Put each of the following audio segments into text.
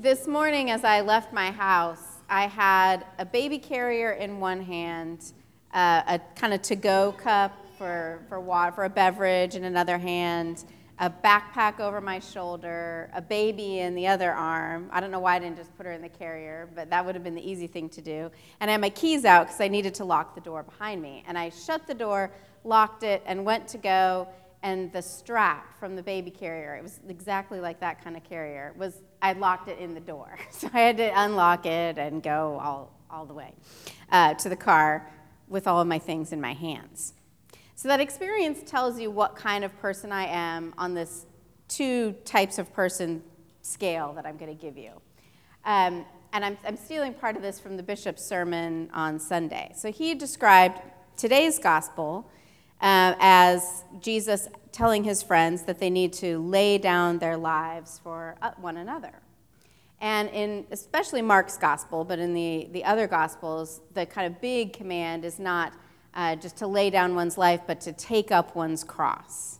This morning, as I left my house, I had a baby carrier in one hand, uh, a kind of to go cup for, for water, for a beverage in another hand, a backpack over my shoulder, a baby in the other arm. I don't know why I didn't just put her in the carrier, but that would have been the easy thing to do. And I had my keys out because I needed to lock the door behind me. And I shut the door, locked it, and went to go. And the strap from the baby carrier, it was exactly like that kind of carrier, was I locked it in the door. So I had to unlock it and go all, all the way uh, to the car with all of my things in my hands. So that experience tells you what kind of person I am on this two types of person scale that I'm going to give you. Um, and I'm, I'm stealing part of this from the bishop's sermon on Sunday. So he described today's gospel uh, as Jesus telling his friends that they need to lay down their lives for uh, one another. And in especially Mark's gospel, but in the, the other gospels, the kind of big command is not uh, just to lay down one's life, but to take up one's cross.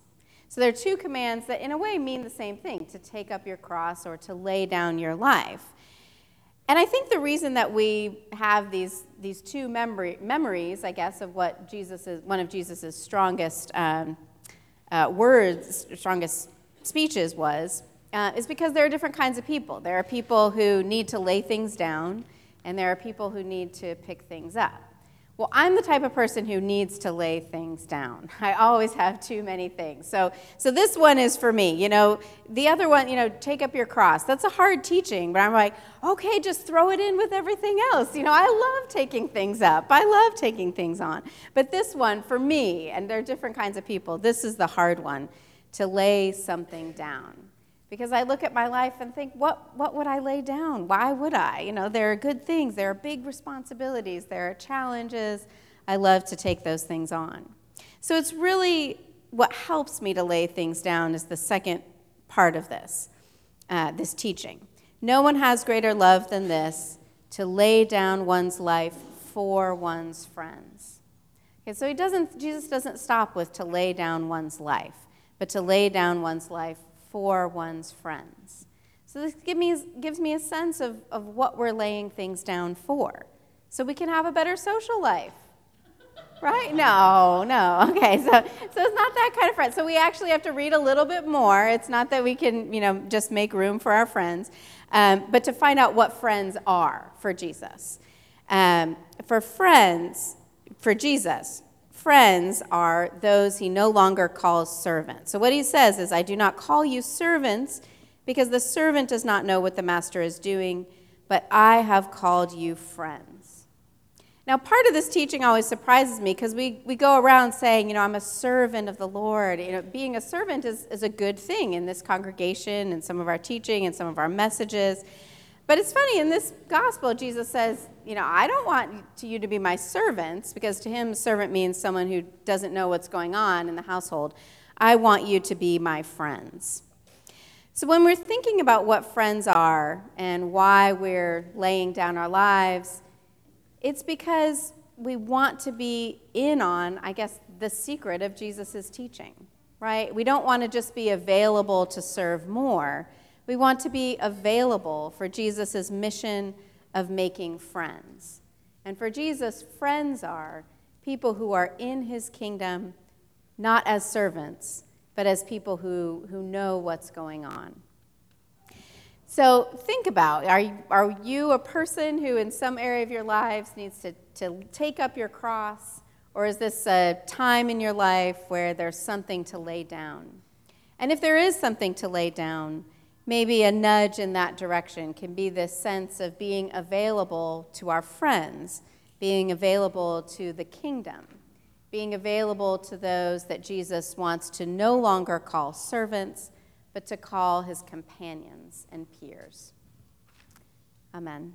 So there are two commands that, in a way, mean the same thing to take up your cross or to lay down your life. And I think the reason that we have these, these two memory, memories, I guess, of what Jesus is, one of Jesus' strongest um, uh, words, strongest speeches was, uh, is because there are different kinds of people. There are people who need to lay things down, and there are people who need to pick things up. Well, I'm the type of person who needs to lay things down. I always have too many things. So, so this one is for me. You know, the other one, you know, take up your cross. That's a hard teaching, but I'm like, okay, just throw it in with everything else. You know, I love taking things up. I love taking things on. But this one, for me, and there are different kinds of people, this is the hard one to lay something down because I look at my life and think, what, what would I lay down? Why would I? You know, there are good things, there are big responsibilities, there are challenges. I love to take those things on. So it's really what helps me to lay things down is the second part of this, uh, this teaching. No one has greater love than this to lay down one's life for one's friends. Okay, so he doesn't, Jesus doesn't stop with to lay down one's life, but to lay down one's life for one's friends. So this give me, gives me a sense of, of what we're laying things down for. So we can have a better social life. Right? No, no. Okay, so, so it's not that kind of friend. So we actually have to read a little bit more. It's not that we can, you know, just make room for our friends, um, but to find out what friends are for Jesus. Um, for friends, for Jesus, friends are those he no longer calls servants. So what he says is, I do not call you servants because the servant does not know what the master is doing, but I have called you friends. Now, part of this teaching always surprises me because we, we go around saying, you know, I'm a servant of the Lord. You know, being a servant is, is a good thing in this congregation and some of our teaching and some of our messages. But it's funny, in this gospel, Jesus says, You know, I don't want you to be my servants, because to him, servant means someone who doesn't know what's going on in the household. I want you to be my friends. So when we're thinking about what friends are and why we're laying down our lives, it's because we want to be in on, I guess, the secret of Jesus' teaching, right? We don't want to just be available to serve more we want to be available for Jesus' mission of making friends. And for Jesus, friends are people who are in his kingdom, not as servants, but as people who, who know what's going on. So think about are you, are you a person who, in some area of your lives, needs to, to take up your cross? Or is this a time in your life where there's something to lay down? And if there is something to lay down, maybe a nudge in that direction can be this sense of being available to our friends, being available to the kingdom, being available to those that Jesus wants to no longer call servants, but to call his companions and peers. Amen.